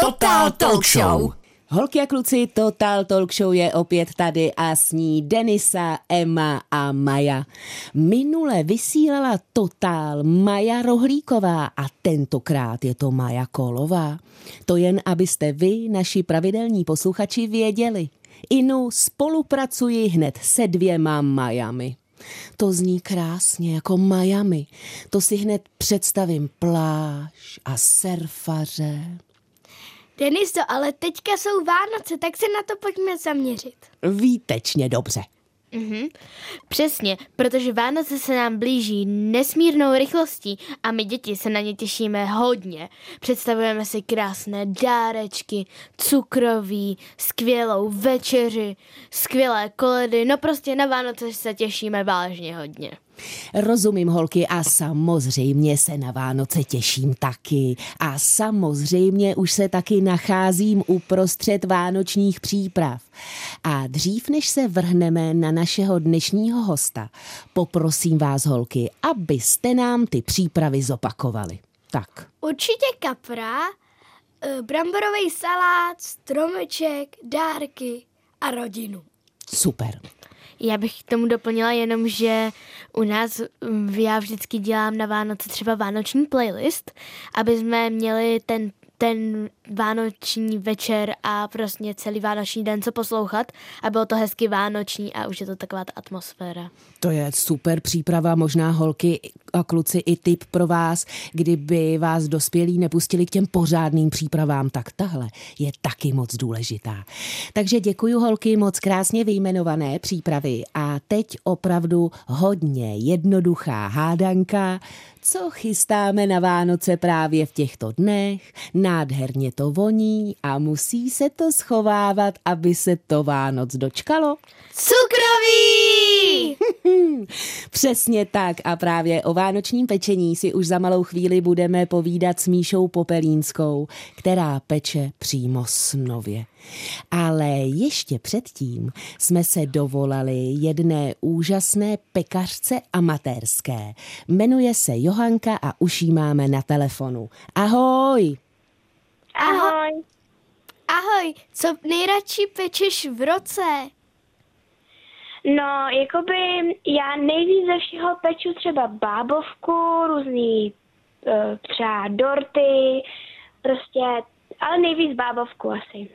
Total Talk Show. Holky a kluci, Total Talk Show je opět tady a s ní Denisa, Emma a Maja. Minule vysílala Total Maja Rohlíková a tentokrát je to Maja Kolová. To jen, abyste vy, naši pravidelní posluchači, věděli. Inu spolupracuji hned se dvěma Majami. To zní krásně jako Miami. To si hned představím pláž a surfaře. Deniso, ale teďka jsou Vánoce, tak se na to pojďme zaměřit. Výtečně dobře. Mhm. Přesně, protože Vánoce se nám blíží nesmírnou rychlostí a my děti se na ně těšíme hodně. Představujeme si krásné dárečky, cukroví, skvělou večeři, skvělé koledy, no prostě na Vánoce se těšíme vážně hodně. Rozumím, holky, a samozřejmě se na Vánoce těším taky. A samozřejmě už se taky nacházím uprostřed vánočních příprav. A dřív, než se vrhneme na našeho dnešního hosta, poprosím vás, holky, abyste nám ty přípravy zopakovali. Tak. Určitě kapra, eh, bramborový salát, stromeček, dárky a rodinu. Super. Já bych k tomu doplnila jenom, že u nás mm, já vždycky dělám na Vánoce třeba vánoční playlist, aby jsme měli ten ten vánoční večer a prostě celý vánoční den co poslouchat a bylo to hezky vánoční a už je to taková ta atmosféra. To je super příprava, možná holky a kluci i tip pro vás, kdyby vás dospělí nepustili k těm pořádným přípravám, tak tahle je taky moc důležitá. Takže děkuji holky, moc krásně vyjmenované přípravy a teď opravdu hodně jednoduchá hádanka, co chystáme na Vánoce právě v těchto dnech. Nádherně to voní a musí se to schovávat, aby se to Vánoc dočkalo. Cukroví! Přesně tak a právě o vánočním pečení si už za malou chvíli budeme povídat s Míšou Popelínskou, která peče přímo snově. Ale ještě předtím jsme se dovolali jedné úžasné pekařce amatérské. Jmenuje se Johanka a už jí máme na telefonu. Ahoj! Ahoj. Ahoj, co nejradši pečeš v roce? No, jakoby já nejvíc ze všeho peču třeba bábovku, různý eh, třeba dorty, prostě, ale nejvíc bábovku asi.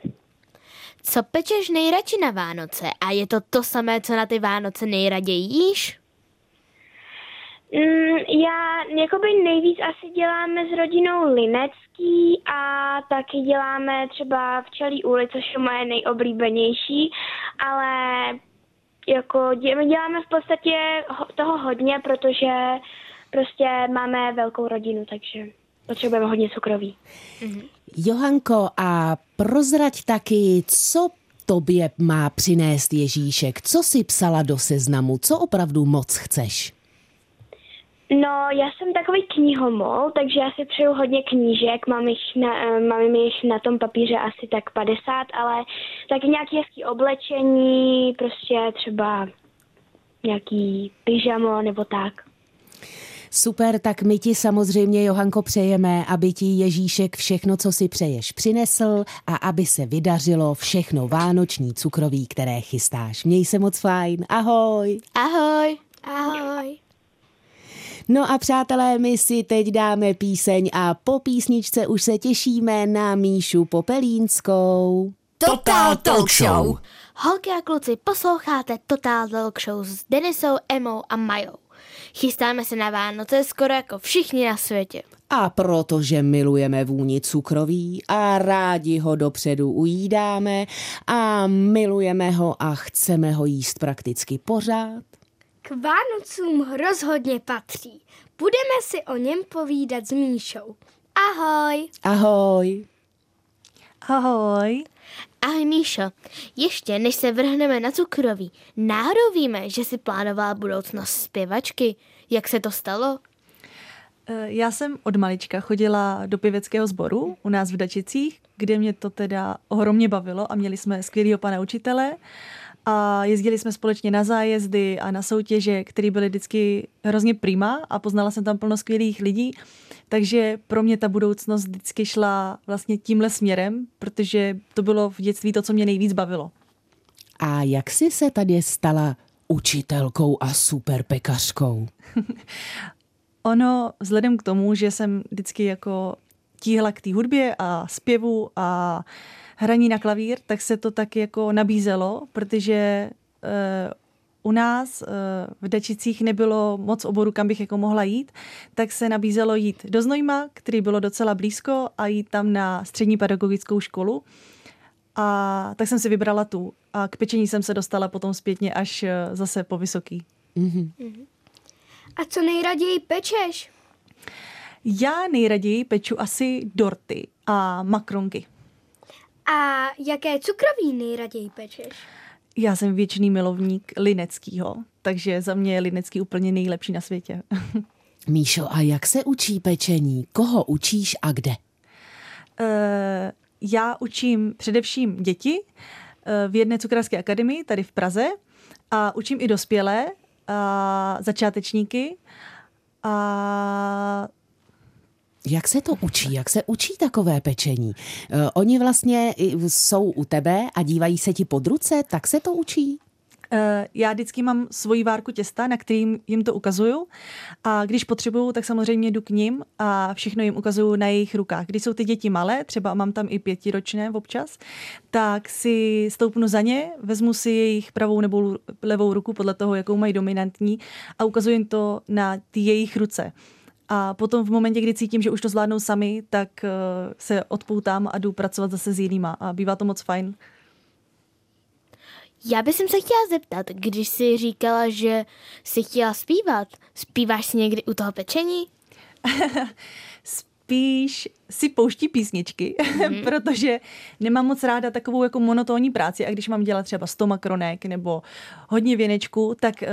Co pečeš nejradši na Vánoce a je to to samé, co na ty Vánoce nejraději jíš? Mm, já jakoby nejvíc asi děláme s rodinou Linecký a taky děláme třeba včelí úli, což je moje nejoblíbenější, ale jako my děláme v podstatě ho- toho hodně, protože prostě máme velkou rodinu, takže potřebujeme hodně cukroví. Johanko, a prozrať taky, co tobě má přinést Ježíšek? Co si psala do seznamu? Co opravdu moc chceš? No, já jsem takový knihomol, takže já si přeju hodně knížek, mám, jich na, eh, mám jich na tom papíře asi tak 50, ale taky nějaký hezký oblečení, prostě třeba nějaký pyžamo nebo tak. Super, tak my ti samozřejmě, Johanko, přejeme, aby ti Ježíšek všechno, co si přeješ, přinesl a aby se vydařilo všechno vánoční cukroví, které chystáš. Měj se moc fajn. Ahoj. Ahoj! Ahoj. No a přátelé, my si teď dáme píseň a po písničce už se těšíme na Míšu Popelínskou. Total Talk Show. Holky a kluci, posloucháte Total Talk Show s Denisou, Emou a Majou. Chystáme se na Vánoce skoro jako všichni na světě. A protože milujeme vůni cukroví a rádi ho dopředu ujídáme a milujeme ho a chceme ho jíst prakticky pořád, K Vánocům rozhodně patří. Budeme si o něm povídat s Míšou. Ahoj. ahoj. Ahoj. Ahoj Míšo, ještě než se vrhneme na cukroví, náhodou víme, že si plánovala budoucnost zpěvačky. Jak se to stalo? Eh, Já jsem od malička chodila do pěveckého sboru u nás v Dačicích, kde mě to teda ohromně bavilo a měli jsme skvělého pana učitele a jezdili jsme společně na zájezdy a na soutěže, které byly vždycky hrozně prima a poznala jsem tam plno skvělých lidí. Takže pro mě ta budoucnost vždycky šla vlastně tímhle směrem, protože to bylo v dětství to, co mě nejvíc bavilo. A jak jsi se tady stala učitelkou a super pekařkou? ono, vzhledem k tomu, že jsem vždycky jako tíhla k té hudbě a zpěvu a hraní na klavír, tak se to tak jako nabízelo, protože uh, u nás uh, v Dečicích nebylo moc oboru, kam bych jako mohla jít, tak se nabízelo jít do Znojma, který bylo docela blízko a jít tam na střední pedagogickou školu. A tak jsem si vybrala tu. A k pečení jsem se dostala potom zpětně až uh, zase po vysoký. Mm-hmm. A co nejraději pečeš? Já nejraději peču asi dorty a makronky. A jaké cukroví nejraději pečeš? Já jsem věčný milovník lineckýho, takže za mě je linecký úplně nejlepší na světě. Míšo, a jak se učí pečení? Koho učíš a kde? Uh, já učím především děti uh, v jedné cukrářské akademii tady v Praze a učím i dospělé a začátečníky a jak se to učí? Jak se učí takové pečení? Uh, oni vlastně jsou u tebe a dívají se ti pod ruce, tak se to učí? Uh, já vždycky mám svoji várku těsta, na kterým jim to ukazuju a když potřebuju, tak samozřejmě jdu k ním a všechno jim ukazuju na jejich rukách. Když jsou ty děti malé, třeba mám tam i pětiročné občas, tak si stoupnu za ně, vezmu si jejich pravou nebo levou ruku podle toho, jakou mají dominantní a ukazuju jim to na ty jejich ruce. A potom v momentě, kdy cítím, že už to zvládnou sami, tak uh, se odpoutám a jdu pracovat zase s jinýma. A bývá to moc fajn. Já bych se chtěla zeptat, když jsi říkala, že jsi chtěla zpívat, zpíváš si někdy u toho pečení? spíš si pouští písničky, mm-hmm. protože nemám moc ráda takovou jako monotónní práci a když mám dělat třeba 100 makronek nebo hodně věnečku, tak uh,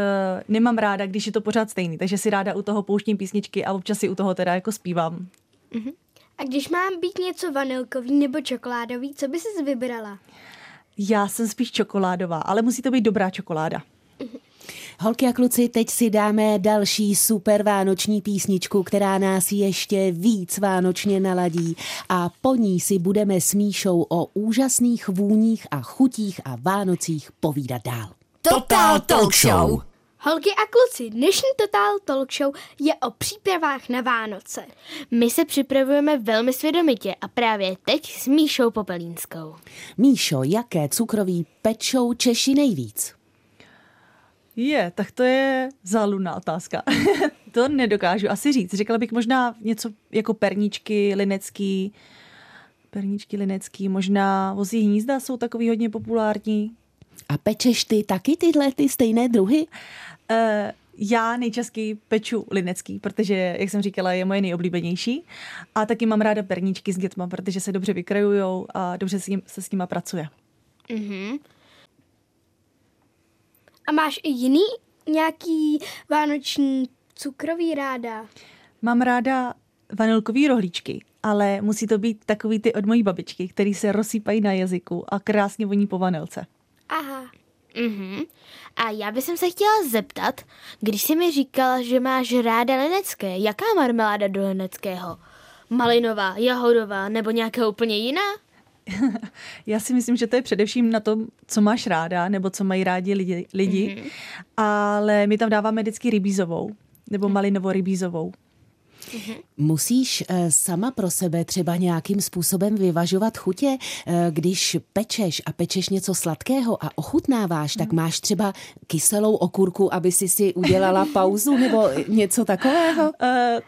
nemám ráda, když je to pořád stejný, takže si ráda u toho pouštím písničky a občas si u toho teda jako zpívám. Mm-hmm. A když mám být něco vanilkový nebo čokoládový, co by si vybrala? Já jsem spíš čokoládová, ale musí to být dobrá čokoláda. Mm-hmm. Holky a kluci, teď si dáme další super vánoční písničku, která nás ještě víc vánočně naladí a po ní si budeme s Míšou o úžasných vůních a chutích a Vánocích povídat dál. Total Talk Show! Holky a kluci, dnešní Total Talk Show je o přípravách na Vánoce. My se připravujeme velmi svědomitě a právě teď s Míšou Popelínskou. Míšo, jaké cukroví pečou Češi nejvíc? Je, tak to je záludná otázka. to nedokážu asi říct. Řekla bych možná něco jako perničky, linecký, perničky linecký, možná vozí hnízda jsou takový hodně populární. A pečeš ty taky tyhle ty stejné druhy? Uh, já nejčastěji peču linecký, protože, jak jsem říkala, je moje nejoblíbenější. A taky mám ráda perničky s dětma, protože se dobře vykrajujou a dobře se, se s nima pracuje. Mm-hmm. A máš i jiný nějaký vánoční cukrový ráda? Mám ráda vanilkový rohlíčky, ale musí to být takový ty od mojí babičky, který se rozsýpají na jazyku a krásně voní po vanilce. Aha. Mm-hmm. A já bych se chtěla zeptat, když jsi mi říkala, že máš ráda lenecké, jaká marmeláda do leneckého? Malinová, jahodová nebo nějaká úplně jiná? Já si myslím, že to je především na tom, co máš ráda, nebo co mají rádi lidi, lidi. Mm-hmm. ale my tam dáváme vždycky rybízovou, nebo malinovo rybízovou. Mm-hmm. Musíš uh, sama pro sebe třeba nějakým způsobem vyvažovat chutě, uh, když pečeš a pečeš něco sladkého a ochutnáváš, tak máš třeba kyselou okurku, aby si si udělala pauzu nebo něco takového? Uh,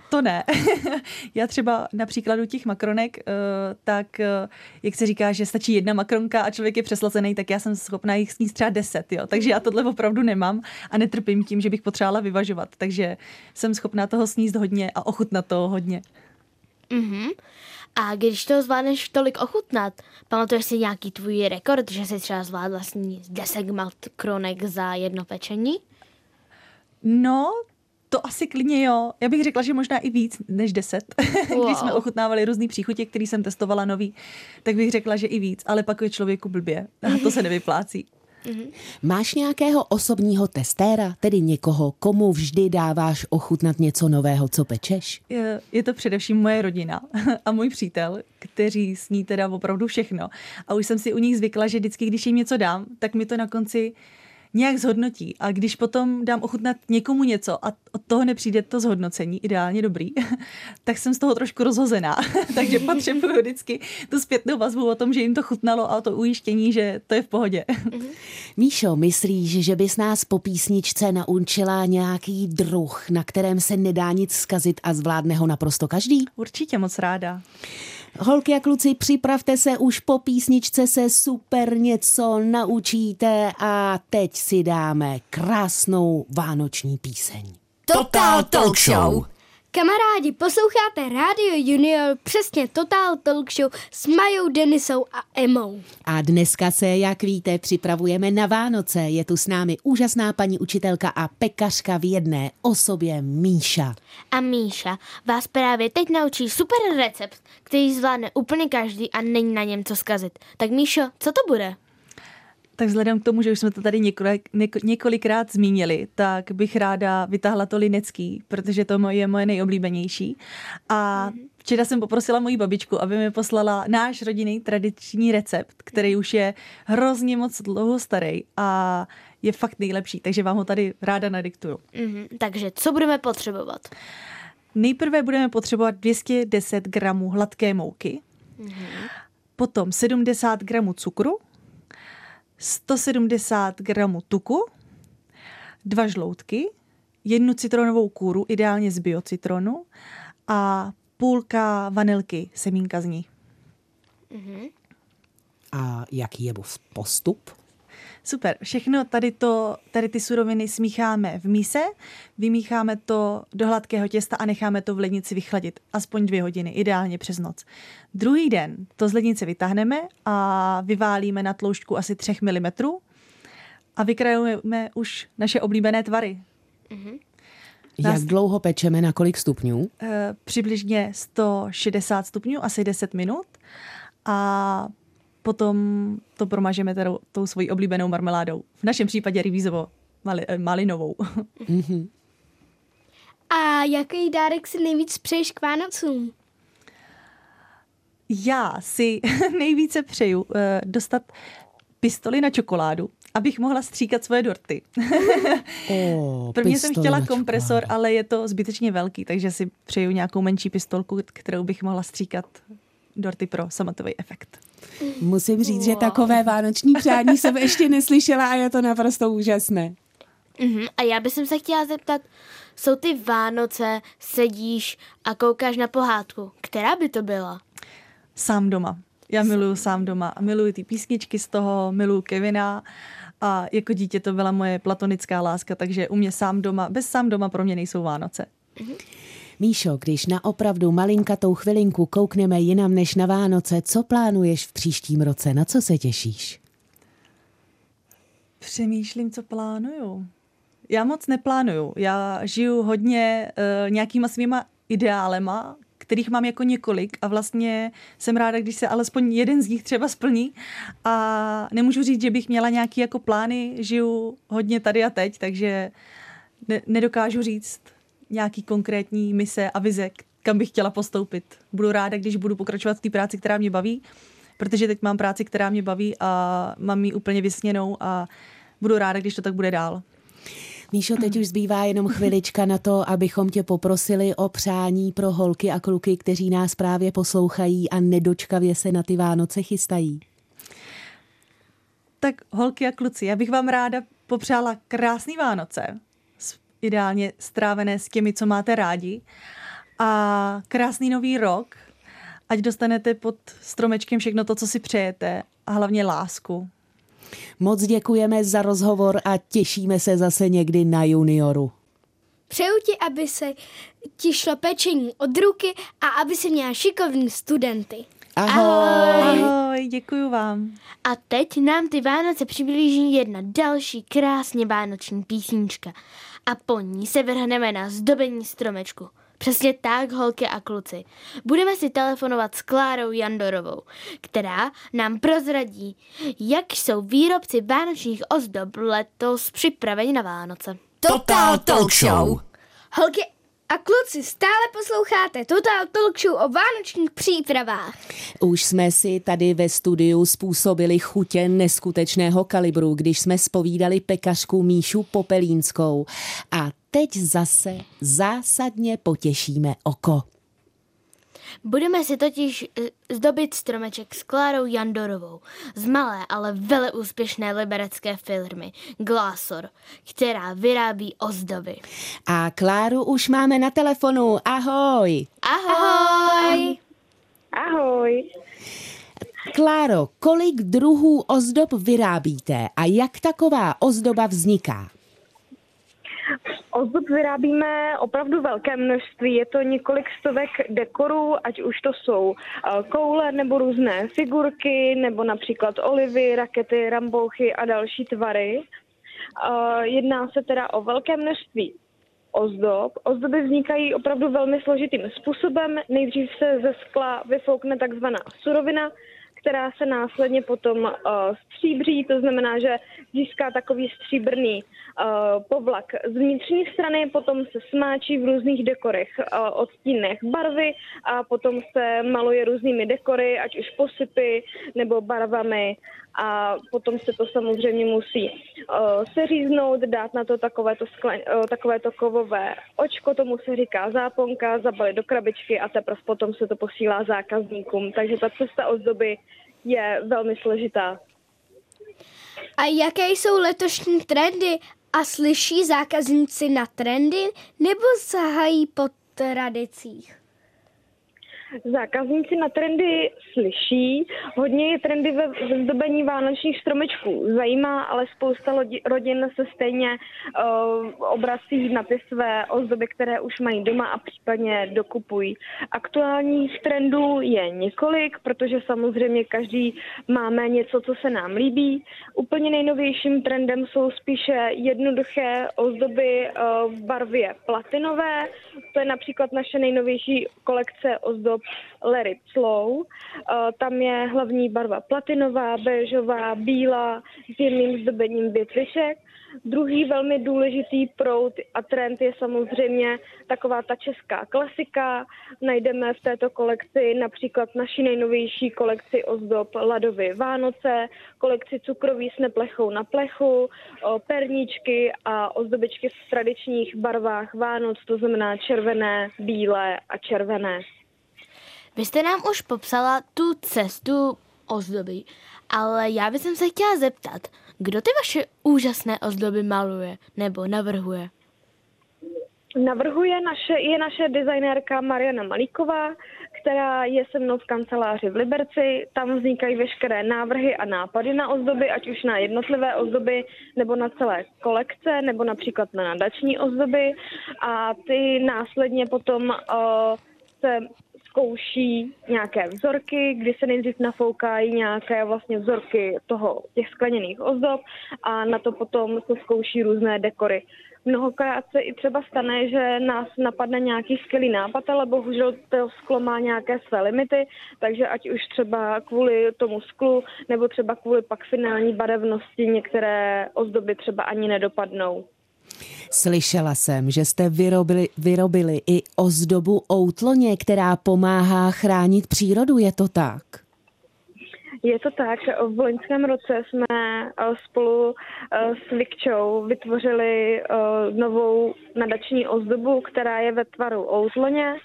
to ne. Já třeba na příkladu těch makronek, uh, tak uh, jak se říká, že stačí jedna makronka a člověk je přeslazený, tak já jsem schopná jich sníst třeba deset, jo. Takže já tohle opravdu nemám a netrpím tím, že bych potřebovala vyvažovat. Takže jsem schopná toho sníst hodně a ochutnat ochutnat toho hodně. Mm-hmm. A když to zvládneš tolik ochutnat, pamatuješ si nějaký tvůj rekord, že jsi třeba zvládla sníst 10 kronek za jedno pečení? No, to asi klidně jo. Já bych řekla, že možná i víc než 10. Wow. Když jsme ochutnávali různý příchutě, který jsem testovala nový, tak bych řekla, že i víc, ale pak je člověku blbě. A to se nevyplácí. Mm-hmm. Máš nějakého osobního testéra, tedy někoho, komu vždy dáváš ochutnat něco nového, co pečeš? Je, je to především moje rodina a můj přítel, kteří sní teda opravdu všechno. A už jsem si u nich zvykla, že vždycky, když jim něco dám, tak mi to na konci nějak zhodnotí. A když potom dám ochutnat někomu něco a od toho nepřijde to zhodnocení, ideálně dobrý, tak jsem z toho trošku rozhozená. Takže potřebuju vždycky tu zpětnou vazbu o tom, že jim to chutnalo a to ujištění, že to je v pohodě. Míšo, myslíš, že bys nás po písničce naučila nějaký druh, na kterém se nedá nic zkazit a zvládne ho naprosto každý? Určitě moc ráda. Holky a kluci, připravte se, už po písničce se super něco naučíte a teď si dáme krásnou vánoční píseň. Total Talk Show. Kamarádi, posloucháte Radio Junior, přesně Total Talk Show s Majou Denisou a Emou. A dneska se, jak víte, připravujeme na Vánoce. Je tu s námi úžasná paní učitelka a pekařka v jedné osobě Míša. A Míša vás právě teď naučí super recept, který zvládne úplně každý a není na něm co zkazit. Tak Míšo, co to bude? Tak vzhledem k tomu, že už jsme to tady několik, několikrát zmínili, tak bych ráda vytáhla to linecký, protože to je moje nejoblíbenější. A včera jsem poprosila moji babičku, aby mi poslala náš rodinný tradiční recept, který už je hrozně moc dlouho starý a je fakt nejlepší, takže vám ho tady ráda nadiktuju. Mm-hmm, takže co budeme potřebovat? Nejprve budeme potřebovat 210 gramů hladké mouky, mm-hmm. potom 70 gramů cukru, 170 gramů tuku, dva žloutky, jednu citronovou kůru, ideálně z biocitronu a půlka vanilky, semínka z ní. Mm-hmm. A jaký je postup? Super, všechno tady, to, tady ty suroviny smícháme v míse, vymícháme to do hladkého těsta a necháme to v lednici vychladit aspoň dvě hodiny, ideálně přes noc. Druhý den to z lednice vytáhneme a vyválíme na tloušťku asi 3 mm a vykrajujeme už naše oblíbené tvary. Mm-hmm. Jak dlouho pečeme, na kolik stupňů? E, přibližně 160 stupňů, asi 10 minut. A potom to promažeme teda tou svojí oblíbenou marmeládou. V našem případě rybízovo mali, eh, malinovou. Mm-hmm. A jaký dárek si nejvíc přeješ k Vánocům? Já si nejvíce přeju uh, dostat pistoli na čokoládu, abych mohla stříkat svoje dorty. oh, Prvně jsem chtěla kompresor, ale je to zbytečně velký, takže si přeju nějakou menší pistolku, kterou bych mohla stříkat dorty pro samotový efekt. Musím říct, wow. že takové vánoční přání jsem ještě neslyšela a je to naprosto úžasné. Uh-huh. A já bych se chtěla zeptat, jsou ty Vánoce, sedíš a koukáš na pohádku. Která by to byla? Sám doma. Já miluju sám doma a miluju ty písničky z toho, miluju Kevina a jako dítě to byla moje platonická láska, takže u mě sám doma, bez sám doma pro mě nejsou Vánoce. Uh-huh. Míšo, když na opravdu malinkatou chvilinku koukneme jinam než na Vánoce, co plánuješ v příštím roce? Na co se těšíš? Přemýšlím, co plánuju. Já moc neplánuju. Já žiju hodně uh, nějakýma svýma ideálema, kterých mám jako několik a vlastně jsem ráda, když se alespoň jeden z nich třeba splní a nemůžu říct, že bych měla nějaký jako plány, žiju hodně tady a teď, takže ne- nedokážu říct, nějaký konkrétní mise a vize, kam bych chtěla postoupit. Budu ráda, když budu pokračovat v té práci, která mě baví, protože teď mám práci, která mě baví a mám ji úplně vysněnou a budu ráda, když to tak bude dál. Míšo, teď už zbývá jenom chvilička na to, abychom tě poprosili o přání pro holky a kluky, kteří nás právě poslouchají a nedočkavě se na ty Vánoce chystají. Tak holky a kluci, já bych vám ráda popřála krásný Vánoce, ideálně strávené s těmi, co máte rádi. A krásný nový rok, ať dostanete pod stromečkem všechno to, co si přejete a hlavně lásku. Moc děkujeme za rozhovor a těšíme se zase někdy na junioru. Přeju ti, aby se ti šlo pečení od ruky a aby si měla šikovní studenty. Ahoj. Ahoj, děkuji vám. A teď nám ty Vánoce přiblíží jedna další krásně vánoční písnička a po ní se vrhneme na zdobení stromečku. Přesně tak, holky a kluci. Budeme si telefonovat s Klárou Jandorovou, která nám prozradí, jak jsou výrobci vánočních ozdob letos připraveni na Vánoce. Total Talk Show. Holky a kluci, stále posloucháte Total Talk Show o vánočních přípravách. Už jsme si tady ve studiu způsobili chutě neskutečného kalibru, když jsme spovídali pekařku Míšu Popelínskou. A teď zase zásadně potěšíme oko. Budeme si totiž eh, zdobit stromeček s Klárou Jandorovou z malé, ale vele úspěšné liberecké firmy Glassor, která vyrábí ozdoby. A Kláru už máme na telefonu. Ahoj! Ahoj! Ahoj. Kláro, kolik druhů ozdob vyrábíte a jak taková ozdoba vzniká? Ozdob vyrábíme opravdu velké množství. Je to několik stovek dekorů, ať už to jsou eh, koule nebo různé figurky, nebo například olivy, rakety, rambouchy a další tvary. Eh, Jedná se teda o velké množství ozdob. Ozdoby vznikají opravdu velmi složitým způsobem. Nejdřív se ze skla vyfoukne takzvaná surovina, která se následně potom uh, stříbří, to znamená, že získá takový stříbrný uh, povlak. Z vnitřní strany, potom se smáčí v různých dekorech, uh, odstínech barvy a potom se maluje různými dekory, ať už posypy nebo barvami a potom se to samozřejmě musí uh, seříznout, dát na to takovéto, skle, uh, takovéto kovové očko, tomu se říká záponka, zabalit do krabičky a teprve potom se to posílá zákazníkům. Takže ta cesta ozdoby je velmi složitá. A jaké jsou letošní trendy? A slyší zákazníci na trendy nebo sahají po tradicích? Zákazníci na trendy slyší, hodně je trendy ve, ve zdobení vánočních stromečků. Zajímá, ale spousta lodi, rodin se stejně uh, obrací na ty své ozdoby, které už mají doma a případně dokupují. Aktuálních trendů je několik, protože samozřejmě každý máme něco, co se nám líbí. Úplně nejnovějším trendem jsou spíše jednoduché ozdoby uh, v barvě platinové. To je například naše nejnovější kolekce ozdob It Slow. Eh, Tam je hlavní barva platinová, béžová, bílá s jemným zdobením větviček. Druhý velmi důležitý proud a trend je samozřejmě taková ta česká klasika. Najdeme v této kolekci například naši nejnovější kolekci ozdob Ladovy Vánoce, kolekci cukroví s neplechou na plechu, perníčky a ozdobičky v tradičních barvách Vánoc, to znamená červené, bílé a červené. Vy jste nám už popsala tu cestu ozdoby, ale já bych se chtěla zeptat, kdo ty vaše úžasné ozdoby maluje nebo navrhuje? Navrhuje naše, je naše designérka Mariana Malíková, která je se mnou v kanceláři v Liberci. Tam vznikají veškeré návrhy a nápady na ozdoby, ať už na jednotlivé ozdoby, nebo na celé kolekce, nebo například na nadační ozdoby. A ty následně potom uh, se zkouší nějaké vzorky, kdy se nejdřív nafoukají nějaké vlastně vzorky toho těch skleněných ozdob a na to potom se zkouší různé dekory. Mnohokrát se i třeba stane, že nás napadne nějaký skvělý nápad, ale bohužel to sklo má nějaké své limity, takže ať už třeba kvůli tomu sklu, nebo třeba kvůli pak finální barevnosti některé ozdoby třeba ani nedopadnou. Slyšela jsem, že jste vyrobili, vyrobili i ozdobu outloně, která pomáhá chránit přírodu, je to tak? Je to tak, v loňském roce jsme eh, spolu eh, s Vikčou vytvořili eh, novou nadační ozdobu, která je ve tvaru outloně.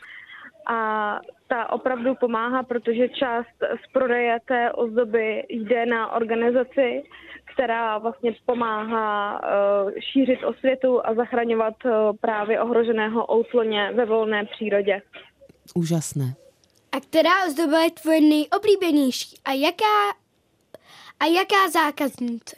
A ta opravdu pomáhá, protože část z prodeje té ozdoby jde na organizaci, která vlastně pomáhá šířit osvětu a zachraňovat právě ohroženého outloně ve volné přírodě. Úžasné. A která ozdoba je tvoje nejoblíbenější? A jaká, a jaká zákazníci?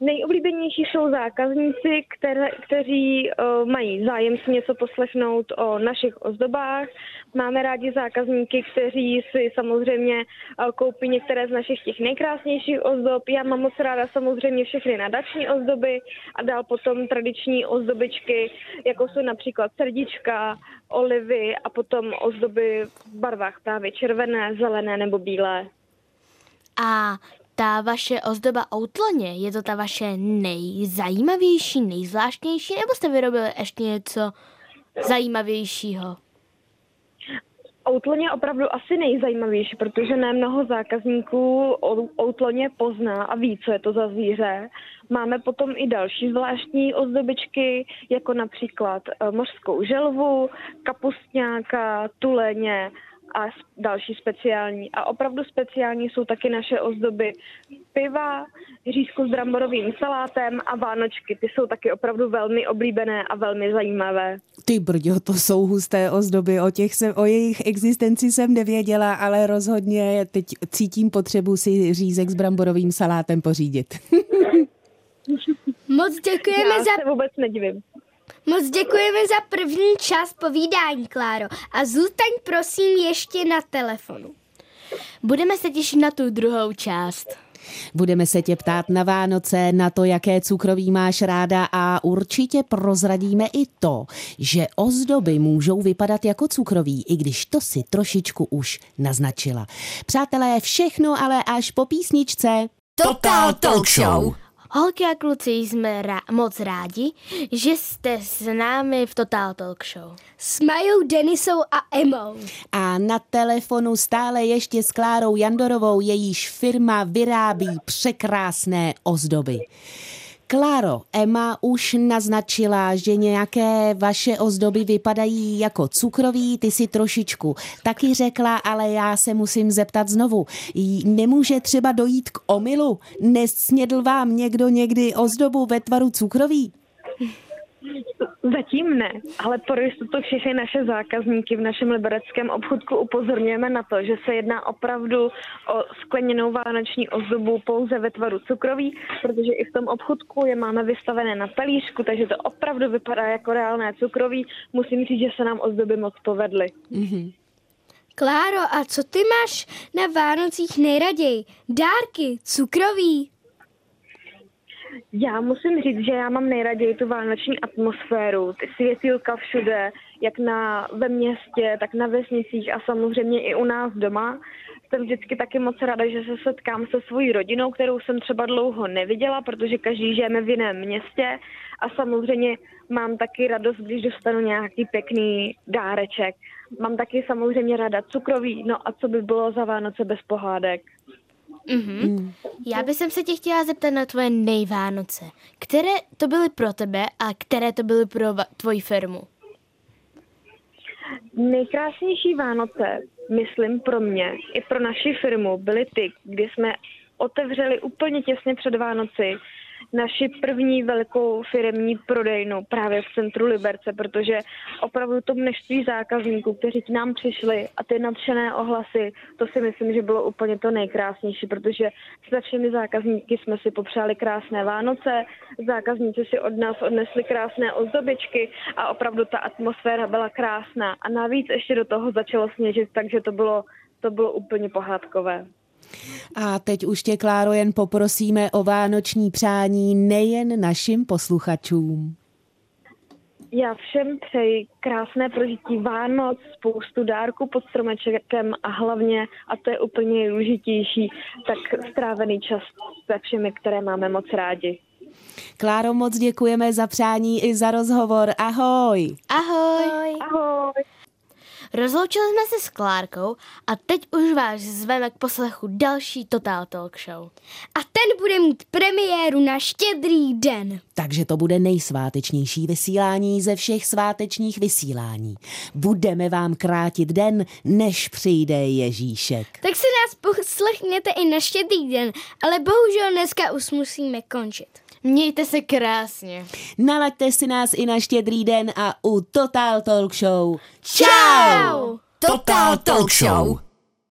Nejoblíbenější jsou zákazníci, které, kteří uh, mají zájem si něco poslechnout o našich ozdobách. Máme rádi zákazníky, kteří si samozřejmě uh, koupí některé z našich těch nejkrásnějších ozdob. Já mám moc ráda samozřejmě všechny nadační ozdoby a dál potom tradiční ozdobičky, jako jsou například srdíčka, olivy a potom ozdoby v barvách právě červené, zelené nebo bílé. A ta vaše ozdoba outloně, je to ta vaše nejzajímavější, nejzvláštnější, nebo jste vyrobili ještě něco zajímavějšího? Outloně opravdu asi nejzajímavější, protože ne mnoho zákazníků outloně pozná a ví, co je to za zvíře. Máme potom i další zvláštní ozdobičky, jako například eh, mořskou želvu, kapustňáka, tuleně, a další speciální. A opravdu speciální jsou taky naše ozdoby piva, řízku s bramborovým salátem a vánočky. Ty jsou taky opravdu velmi oblíbené a velmi zajímavé. Ty brďo, to jsou husté ozdoby, o, těch jsem, o jejich existenci jsem nevěděla, ale rozhodně teď cítím potřebu si řízek s bramborovým salátem pořídit. Moc děkujeme Já za... se vůbec nedivím. Moc děkujeme za první čas povídání, Kláro. A zůstaň prosím ještě na telefonu. Budeme se těšit na tu druhou část. Budeme se tě ptát na Vánoce, na to, jaké cukroví máš ráda a určitě prozradíme i to, že ozdoby můžou vypadat jako cukroví, i když to si trošičku už naznačila. Přátelé, všechno ale až po písničce. Total Talk Show. Holky a kluci jsme rá- moc rádi, že jste s námi v Total Talk Show. S Majou, Denisou a Emou. A na telefonu stále ještě s Klárou Jandorovou, jejíž firma vyrábí překrásné ozdoby. Kláro, Emma už naznačila, že nějaké vaše ozdoby vypadají jako cukroví, ty si trošičku taky řekla, ale já se musím zeptat znovu. Nemůže třeba dojít k omylu? Nesnědl vám někdo někdy ozdobu ve tvaru cukroví? Zatím ne, ale pro jistotu všechny naše zákazníky v našem libereckém obchodku upozorňujeme na to, že se jedná opravdu o skleněnou vánoční ozdobu pouze ve tvaru cukroví, protože i v tom obchodku je máme vystavené na talířku, takže to opravdu vypadá jako reálné cukroví. Musím říct, že se nám ozdoby moc povedly. Mm-hmm. Kláro, a co ty máš na Vánocích nejraději? Dárky, cukroví? Já musím říct, že já mám nejraději tu vánoční atmosféru, ty světýlka všude, jak na, ve městě, tak na vesnicích a samozřejmě i u nás doma. Jsem vždycky taky moc ráda, že se setkám se svojí rodinou, kterou jsem třeba dlouho neviděla, protože každý žijeme v jiném městě a samozřejmě mám taky radost, když dostanu nějaký pěkný dáreček. Mám taky samozřejmě ráda cukroví, no a co by bylo za Vánoce bez pohádek. Mm-hmm. Mm. Já bych se tě chtěla zeptat na tvoje nejvánoce. Které to byly pro tebe a které to byly pro va- tvoji firmu? Nejkrásnější Vánoce, myslím pro mě i pro naši firmu, byly ty, kdy jsme otevřeli úplně těsně před Vánoci naši první velkou firemní prodejnu právě v centru Liberce, protože opravdu to množství zákazníků, kteří k nám přišli a ty nadšené ohlasy, to si myslím, že bylo úplně to nejkrásnější, protože se všemi zákazníky jsme si popřáli krásné Vánoce, zákazníci si od nás odnesli krásné ozdobičky a opravdu ta atmosféra byla krásná. A navíc ještě do toho začalo sněžit, takže to bylo, to bylo úplně pohádkové. A teď už tě, Kláro, jen poprosíme o vánoční přání nejen našim posluchačům. Já všem přeji krásné prožití Vánoc, spoustu dárků pod stromečkem a hlavně, a to je úplně nejdůležitější, tak strávený čas se všemi, které máme moc rádi. Kláro, moc děkujeme za přání i za rozhovor. Ahoj. Ahoj. Ahoj. Rozloučili jsme se s Klárkou a teď už vás zveme k poslechu další Total Talk Show. A ten bude mít premiéru na štědrý den. Takže to bude nejsvátečnější vysílání ze všech svátečních vysílání. Budeme vám krátit den, než přijde Ježíšek. Tak si nás poslechněte i na štědrý den, ale bohužel dneska už musíme končit. Mějte se krásně. Nalaďte si nás i na štědrý den a u Total Talk Show. Ciao! Total Talk Show.